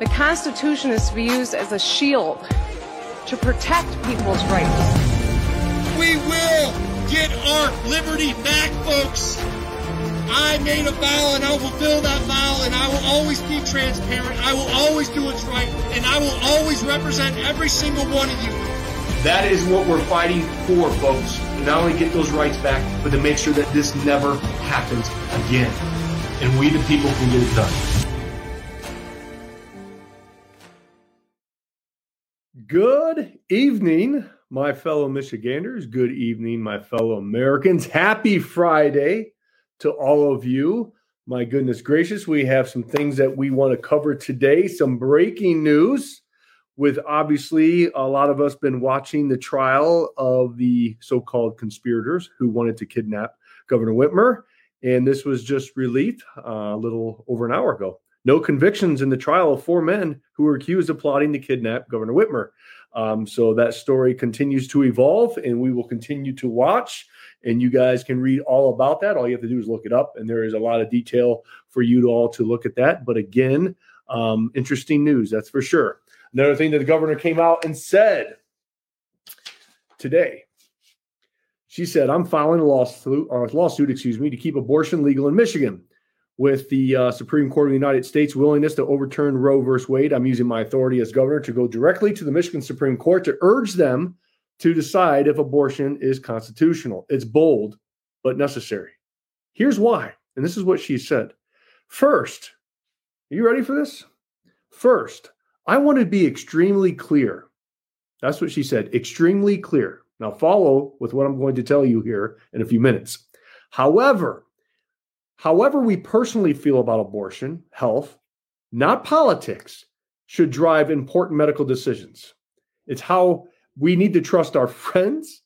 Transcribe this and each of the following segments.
The Constitution is to be used as a shield to protect people's rights. We will get our liberty back, folks. I made a vow and I will fulfill that vow and I will always be transparent. I will always do what's right and I will always represent every single one of you. That is what we're fighting for, folks. not only get those rights back, but to make sure that this never happens again. And we, the people, can get it done. Good evening, my fellow Michiganders. Good evening, my fellow Americans. Happy Friday to all of you. My goodness gracious, we have some things that we want to cover today. Some breaking news with obviously a lot of us been watching the trial of the so-called conspirators who wanted to kidnap Governor Whitmer, and this was just released uh, a little over an hour ago. No convictions in the trial of four men who were accused of plotting to kidnap Governor Whitmer. Um, so that story continues to evolve, and we will continue to watch. And you guys can read all about that. All you have to do is look it up, and there is a lot of detail for you to all to look at that. But again, um, interesting news, that's for sure. Another thing that the governor came out and said today, she said, "I'm filing a lawsuit, uh, lawsuit, excuse me, to keep abortion legal in Michigan." With the uh, Supreme Court of the United States willingness to overturn Roe v. Wade, I'm using my authority as governor to go directly to the Michigan Supreme Court to urge them to decide if abortion is constitutional. It's bold, but necessary. Here's why. And this is what she said. First, are you ready for this? First, I want to be extremely clear. That's what she said, extremely clear. Now, follow with what I'm going to tell you here in a few minutes. However, however we personally feel about abortion, health, not politics, should drive important medical decisions. It's how we need to trust our friends,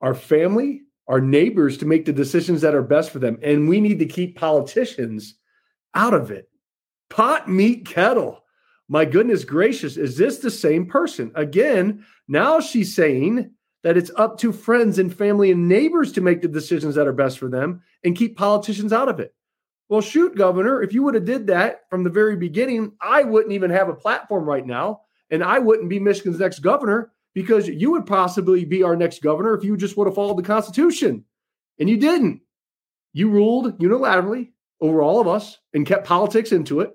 our family, our neighbors to make the decisions that are best for them. And we need to keep politicians out of it. Pot, meet, kettle. My goodness gracious, is this the same person? Again, now she's saying that it's up to friends and family and neighbors to make the decisions that are best for them and keep politicians out of it. Well, shoot, Governor, if you would have did that from the very beginning, I wouldn't even have a platform right now, and I wouldn't be Michigan's next governor because you would possibly be our next governor if you just would have followed the Constitution. And you didn't. You ruled unilaterally over all of us and kept politics into it.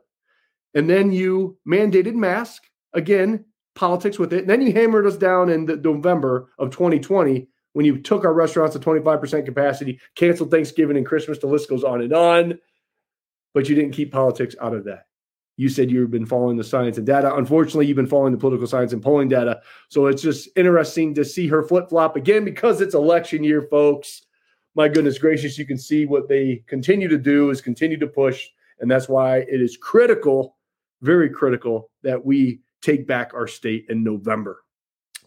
And then you mandated mask again, politics with it. And then you hammered us down in the November of 2020 when you took our restaurants to 25% capacity, canceled Thanksgiving and Christmas. The list goes on and on. But you didn't keep politics out of that you said you've been following the science and data. Unfortunately, you've been following the political science and polling data. So it's just interesting to see her flip flop again because it's election year, folks. My goodness gracious, you can see what they continue to do is continue to push. And that's why it is critical, very critical, that we take back our state in November.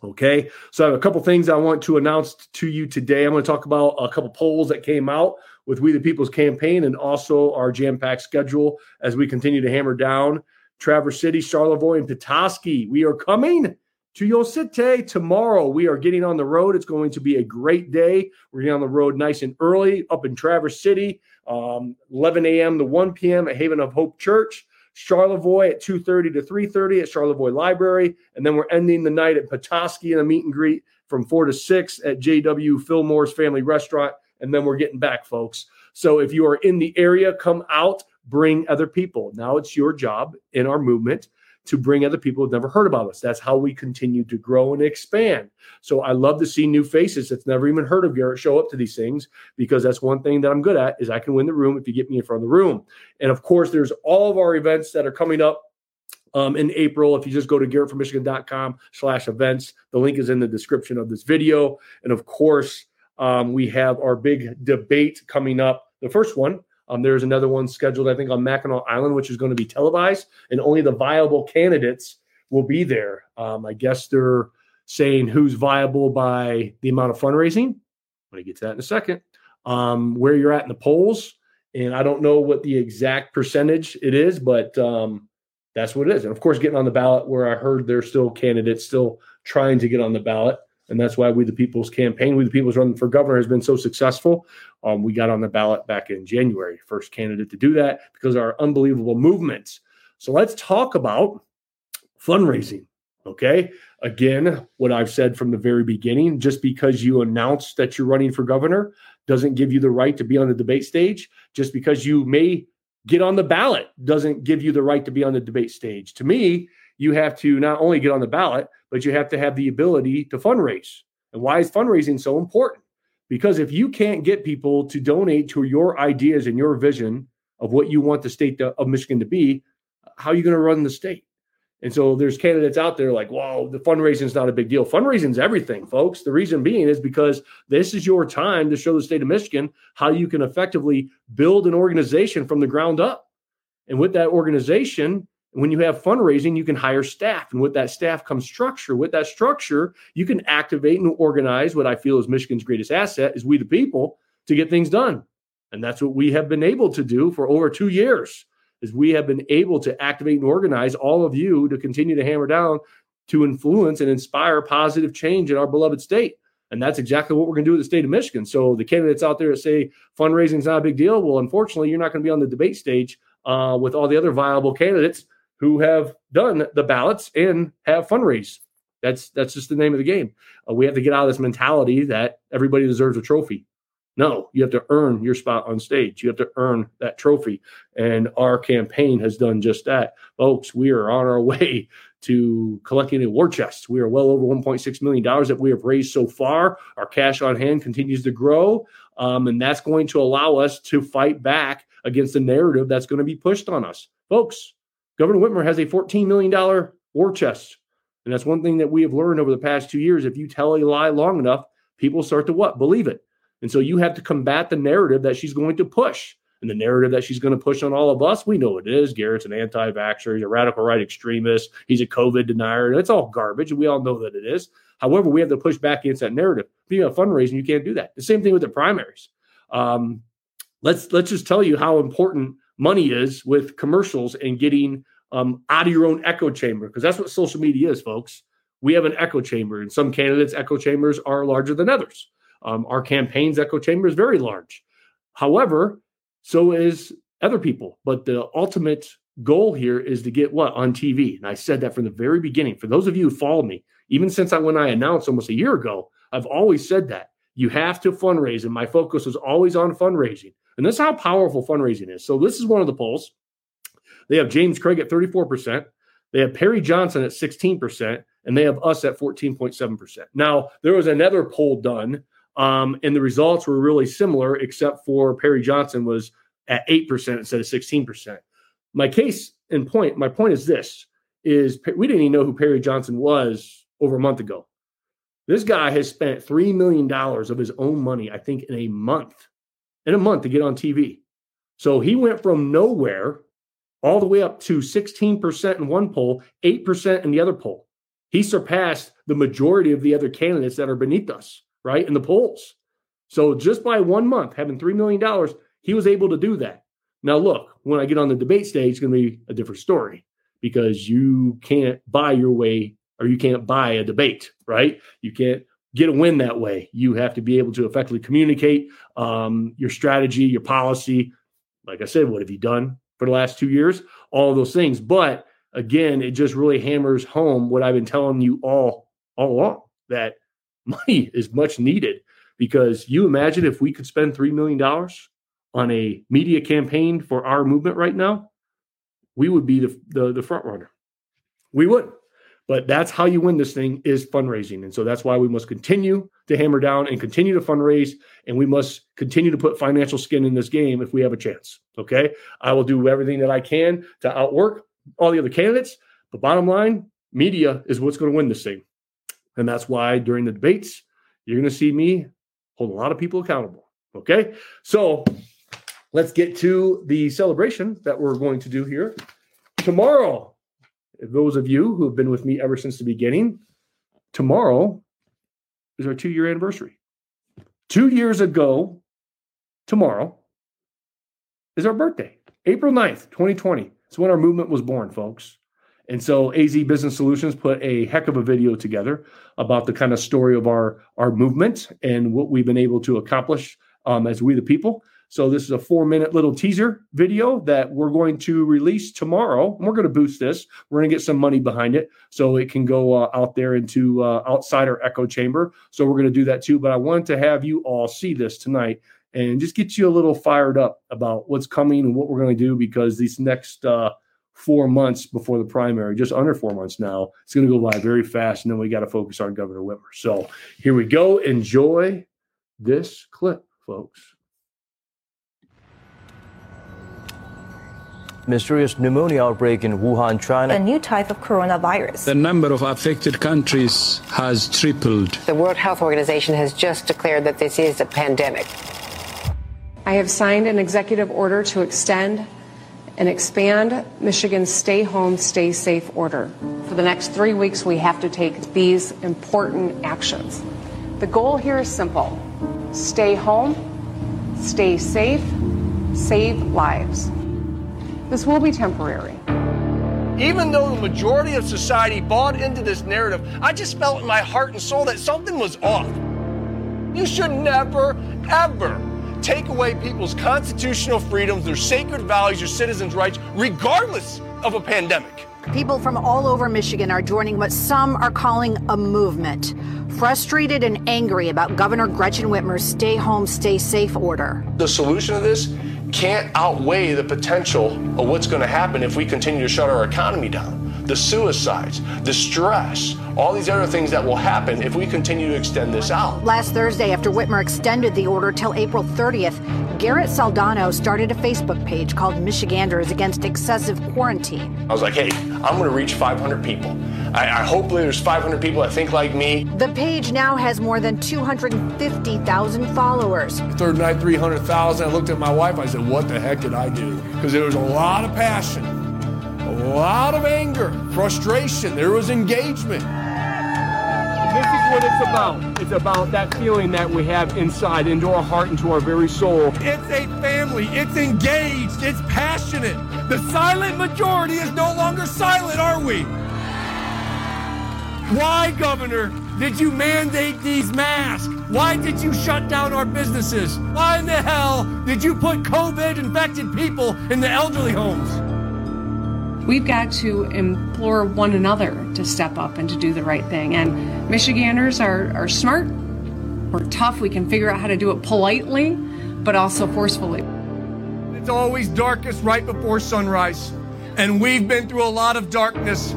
Okay. So I have a couple things I want to announce to you today. I'm going to talk about a couple polls that came out with We the People's campaign and also our jam packed schedule as we continue to hammer down Traverse City, Charlevoix, and Petoskey. We are coming to your city tomorrow. We are getting on the road. It's going to be a great day. We're getting on the road nice and early up in Traverse City, um, 11 a.m. to 1 p.m. at Haven of Hope Church. Charlevoix at 2.30 to 3.30 at Charlevoix Library. And then we're ending the night at Petoskey in a meet and greet from 4 to 6 at JW Fillmore's Family Restaurant and then we're getting back, folks. So if you are in the area, come out, bring other people. Now it's your job in our movement to bring other people who've never heard about us. That's how we continue to grow and expand. So I love to see new faces that's never even heard of Garrett show up to these things because that's one thing that I'm good at is I can win the room if you get me in front of the room. And of course, there's all of our events that are coming up um, in April. If you just go to garrettformichigan.com slash events, the link is in the description of this video. And of course, um, we have our big debate coming up. The first one, um, there's another one scheduled, I think, on Mackinac Island, which is going to be televised, and only the viable candidates will be there. Um, I guess they're saying who's viable by the amount of fundraising. I'm going to get to that in a second. Um, where you're at in the polls, and I don't know what the exact percentage it is, but um, that's what it is. And of course, getting on the ballot, where I heard there's still candidates still trying to get on the ballot. And that's why We the People's campaign, We the People's run for governor has been so successful. Um, we got on the ballot back in January, first candidate to do that because our unbelievable movements. So let's talk about fundraising. Okay. Again, what I've said from the very beginning just because you announce that you're running for governor doesn't give you the right to be on the debate stage. Just because you may get on the ballot doesn't give you the right to be on the debate stage. To me, you have to not only get on the ballot, but you have to have the ability to fundraise. And why is fundraising so important? Because if you can't get people to donate to your ideas and your vision of what you want the state to, of Michigan to be, how are you going to run the state? And so there's candidates out there like, "Well, the fundraising is not a big deal. Fundraising is everything, folks. The reason being is because this is your time to show the state of Michigan how you can effectively build an organization from the ground up. And with that organization, when you have fundraising, you can hire staff. And with that staff comes structure. With that structure, you can activate and organize what I feel is Michigan's greatest asset is we the people to get things done. And that's what we have been able to do for over two years is we have been able to activate and organize all of you to continue to hammer down to influence and inspire positive change in our beloved state. And that's exactly what we're going to do with the state of Michigan. So the candidates out there that say fundraising is not a big deal, well, unfortunately, you're not going to be on the debate stage uh, with all the other viable candidates who have done the ballots and have fundraised. That's that's just the name of the game. Uh, we have to get out of this mentality that everybody deserves a trophy. No, you have to earn your spot on stage. You have to earn that trophy. And our campaign has done just that. Folks, we are on our way to collecting a war chest. We are well over $1.6 million that we have raised so far. Our cash on hand continues to grow. Um, and that's going to allow us to fight back against the narrative that's going to be pushed on us. Folks, Governor Whitmer has a $14 million war chest. And that's one thing that we have learned over the past two years. If you tell a lie long enough, people start to what? Believe it. And so you have to combat the narrative that she's going to push. And the narrative that she's going to push on all of us, we know it is. Garrett's an anti vaxxer. He's a radical right extremist. He's a COVID denier. It's all garbage. and We all know that it is. However, we have to push back against that narrative. Being a fundraising, you can't do that. The same thing with the primaries. Um, let's let's just tell you how important money is with commercials and getting um, out of your own echo chamber because that's what social media is, folks. We have an echo chamber, and some candidates' echo chambers are larger than others. Um, our campaign's echo chamber is very large. However, so is other people. But the ultimate goal here is to get what on TV. And I said that from the very beginning. For those of you who follow me, even since I when I announced almost a year ago, I've always said that you have to fundraise, and my focus was always on fundraising. And that's how powerful fundraising is. So this is one of the polls. They have James Craig at 34%. They have Perry Johnson at 16%, and they have us at 14.7%. Now, there was another poll done um, and the results were really similar, except for Perry Johnson was at 8% instead of 16%. My case and point, my point is this is we didn't even know who Perry Johnson was over a month ago. This guy has spent $3 million of his own money, I think, in a month, in a month to get on TV. So he went from nowhere all the way up to 16% in one poll, 8% in the other poll. He surpassed the majority of the other candidates that are beneath us right, in the polls. So just by one month, having $3 million, he was able to do that. Now, look, when I get on the debate stage, it's going to be a different story because you can't buy your way or you can't buy a debate, right? You can't get a win that way. You have to be able to effectively communicate um, your strategy, your policy. Like I said, what have you done for the last two years? All those things. But again, it just really hammers home what I've been telling you all all along that money is much needed because you imagine if we could spend $3 million on a media campaign for our movement right now, we would be the, the, the front runner. We would. But that's how you win this thing is fundraising. And so that's why we must continue to hammer down and continue to fundraise. And we must continue to put financial skin in this game if we have a chance. Okay. I will do everything that I can to outwork all the other candidates. But bottom line, media is what's going to win this thing. And that's why during the debates, you're going to see me hold a lot of people accountable. Okay. So let's get to the celebration that we're going to do here tomorrow. Those of you who have been with me ever since the beginning, tomorrow is our two year anniversary. Two years ago, tomorrow is our birthday, April 9th, 2020. It's when our movement was born, folks. And so AZ Business Solutions put a heck of a video together about the kind of story of our, our movement and what we've been able to accomplish um, as we the people. So this is a four minute little teaser video that we're going to release tomorrow. And we're going to boost this. We're going to get some money behind it so it can go uh, out there into uh, outside our echo chamber. So we're going to do that too. But I wanted to have you all see this tonight and just get you a little fired up about what's coming and what we're going to do because these next uh, four months before the primary, just under four months now, it's going to go by very fast. And then we got to focus on Governor Whitmer. So here we go. Enjoy this clip, folks. Mysterious pneumonia outbreak in Wuhan, China. A new type of coronavirus. The number of affected countries has tripled. The World Health Organization has just declared that this is a pandemic. I have signed an executive order to extend and expand Michigan's stay home, stay safe order. For the next three weeks, we have to take these important actions. The goal here is simple stay home, stay safe, save lives. This will be temporary. Even though the majority of society bought into this narrative, I just felt in my heart and soul that something was off. You should never, ever take away people's constitutional freedoms, their sacred values, their citizens' rights, regardless of a pandemic. People from all over Michigan are joining what some are calling a movement. Frustrated and angry about Governor Gretchen Whitmer's stay home, stay safe order. The solution to this can't outweigh the potential of what's going to happen if we continue to shut our economy down. The suicides, the stress, all these other things that will happen if we continue to extend this out. Last Thursday, after Whitmer extended the order till April 30th, Garrett Soldano started a Facebook page called Michiganders Against Excessive Quarantine. I was like, hey, I'm going to reach 500 people. I, I hopefully there's 500 people that think like me. The page now has more than 250,000 followers. Third night, 300,000. I looked at my wife. I said, what the heck did I do? Because there was a lot of passion, a lot of anger, frustration. There was engagement. What it's about. It's about that feeling that we have inside, into our heart, into our very soul. It's a family. It's engaged. It's passionate. The silent majority is no longer silent, are we? Why, Governor, did you mandate these masks? Why did you shut down our businesses? Why in the hell did you put COVID infected people in the elderly homes? We've got to implore one another to step up and to do the right thing. And Michiganders are, are smart, we're tough, we can figure out how to do it politely, but also forcefully. It's always darkest right before sunrise. And we've been through a lot of darkness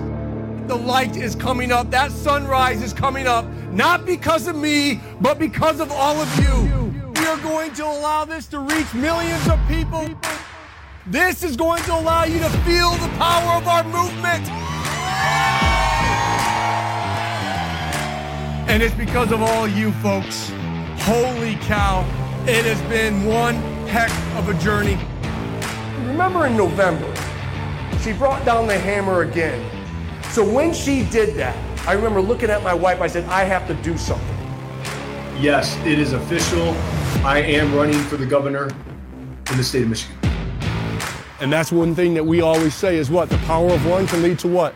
the light is coming up. That sunrise is coming up, not because of me, but because of all of you. We are going to allow this to reach millions of people. This is going to allow you to feel the power of our movement. And it's because of all you folks. Holy cow, it has been one heck of a journey. Remember in November, she brought down the hammer again. So when she did that, I remember looking at my wife, I said, I have to do something. Yes, it is official. I am running for the governor in the state of Michigan. And that's one thing that we always say is what? The power of one can lead to what?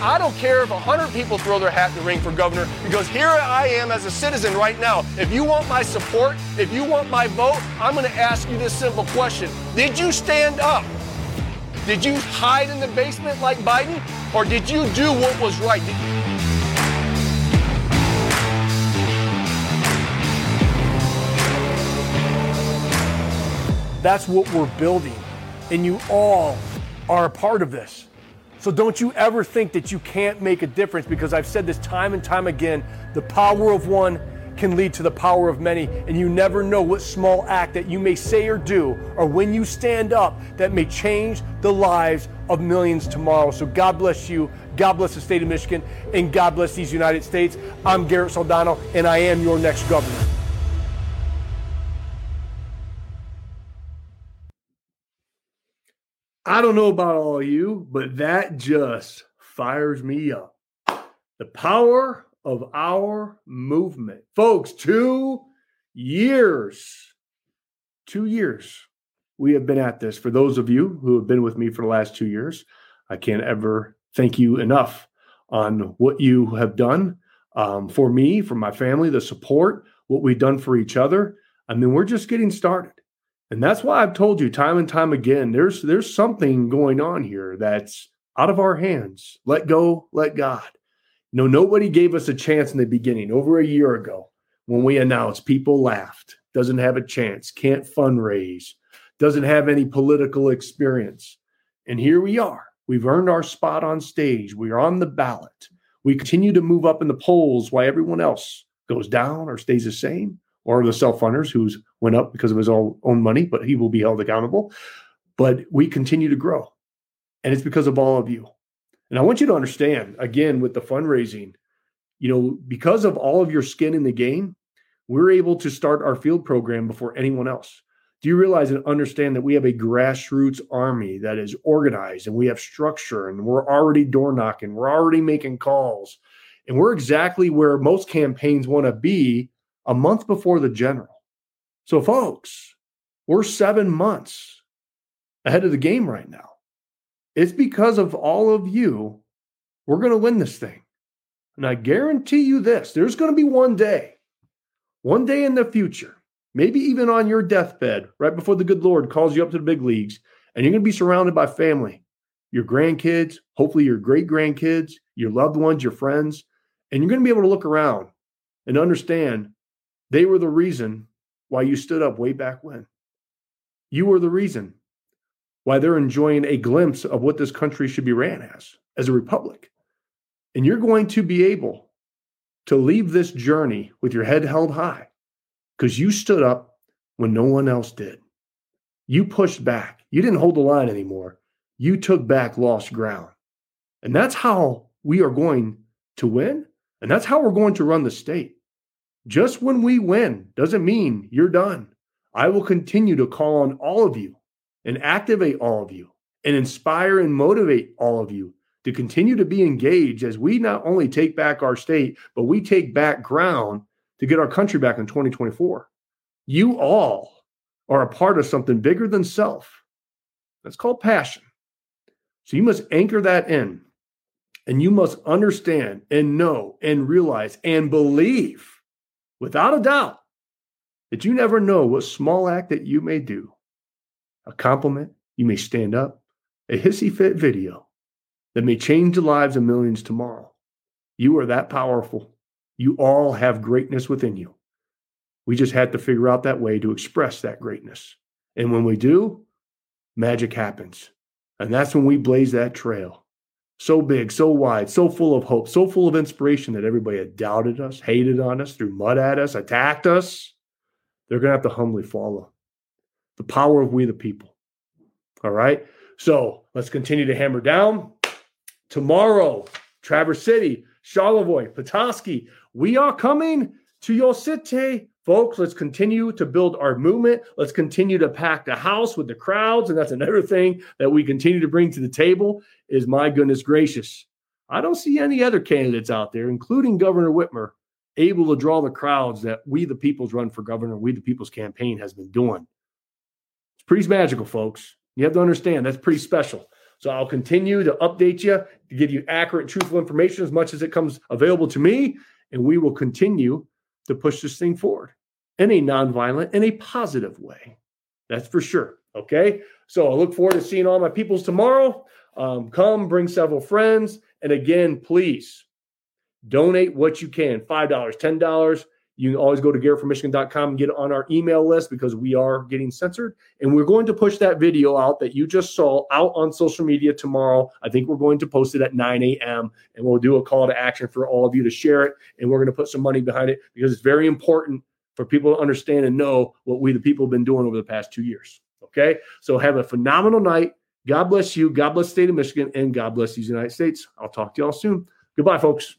I don't care if 100 people throw their hat in the ring for governor because here I am as a citizen right now. If you want my support, if you want my vote, I'm going to ask you this simple question Did you stand up? Did you hide in the basement like Biden? Or did you do what was right? That's what we're building. And you all are a part of this. So don't you ever think that you can't make a difference because I've said this time and time again the power of one can lead to the power of many, and you never know what small act that you may say or do, or when you stand up, that may change the lives of millions tomorrow. So God bless you, God bless the state of Michigan, and God bless these United States. I'm Garrett Soldano, and I am your next governor. I don't know about all you, but that just fires me up. The power of our movement. Folks, two years, two years we have been at this. For those of you who have been with me for the last two years, I can't ever thank you enough on what you have done. um, for me, for my family, the support, what we've done for each other. I mean, we're just getting started. And that's why I've told you time and time again, there's there's something going on here that's out of our hands. Let go, let God. You know, nobody gave us a chance in the beginning. Over a year ago, when we announced, people laughed. Doesn't have a chance, can't fundraise, doesn't have any political experience. And here we are. We've earned our spot on stage. We're on the ballot. We continue to move up in the polls while everyone else goes down or stays the same, or the self funders who's went up because of his own money, but he will be held accountable. But we continue to grow. And it's because of all of you. And I want you to understand again with the fundraising, you know, because of all of your skin in the game, we're able to start our field program before anyone else. Do you realize and understand that we have a grassroots army that is organized and we have structure and we're already door knocking, we're already making calls, and we're exactly where most campaigns want to be a month before the general. So, folks, we're seven months ahead of the game right now. It's because of all of you, we're going to win this thing. And I guarantee you this there's going to be one day, one day in the future, maybe even on your deathbed, right before the good Lord calls you up to the big leagues, and you're going to be surrounded by family, your grandkids, hopefully your great grandkids, your loved ones, your friends, and you're going to be able to look around and understand they were the reason why you stood up way back when. You were the reason why they're enjoying a glimpse of what this country should be ran as, as a republic. And you're going to be able to leave this journey with your head held high because you stood up when no one else did. You pushed back. You didn't hold the line anymore. You took back lost ground. And that's how we are going to win. And that's how we're going to run the state. Just when we win doesn't mean you're done. I will continue to call on all of you and activate all of you and inspire and motivate all of you to continue to be engaged as we not only take back our state, but we take back ground to get our country back in 2024. You all are a part of something bigger than self. That's called passion. So you must anchor that in and you must understand and know and realize and believe without a doubt that you never know what small act that you may do a compliment, you may stand up, a hissy fit video that may change the lives of millions tomorrow. You are that powerful. You all have greatness within you. We just had to figure out that way to express that greatness. And when we do, magic happens. And that's when we blaze that trail. So big, so wide, so full of hope, so full of inspiration that everybody had doubted us, hated on us, threw mud at us, attacked us. They're going to have to humbly follow the power of we the people. All right. So let's continue to hammer down. Tomorrow, Traverse City, Charlevoix, Petoskey, we are coming to your city. Folks, let's continue to build our movement. Let's continue to pack the house with the crowds. And that's another thing that we continue to bring to the table is my goodness gracious. I don't see any other candidates out there, including Governor Whitmer, able to draw the crowds that we the people's run for governor, we the people's campaign has been doing It's pretty magical, folks. You have to understand that's pretty special. So I'll continue to update you to give you accurate, truthful information as much as it comes available to me. And we will continue to push this thing forward in a nonviolent, in a positive way. That's for sure. Okay. So I look forward to seeing all my peoples tomorrow. Um, come, bring several friends. And again, please donate what you can $5, $10 you can always go to garrettformichigan.com and get on our email list because we are getting censored. And we're going to push that video out that you just saw out on social media tomorrow. I think we're going to post it at 9 a.m. and we'll do a call to action for all of you to share it. And we're going to put some money behind it because it's very important for people to understand and know what we, the people, have been doing over the past two years. Okay. So have a phenomenal night. God bless you. God bless the state of Michigan and God bless these United States. I'll talk to y'all soon. Goodbye, folks.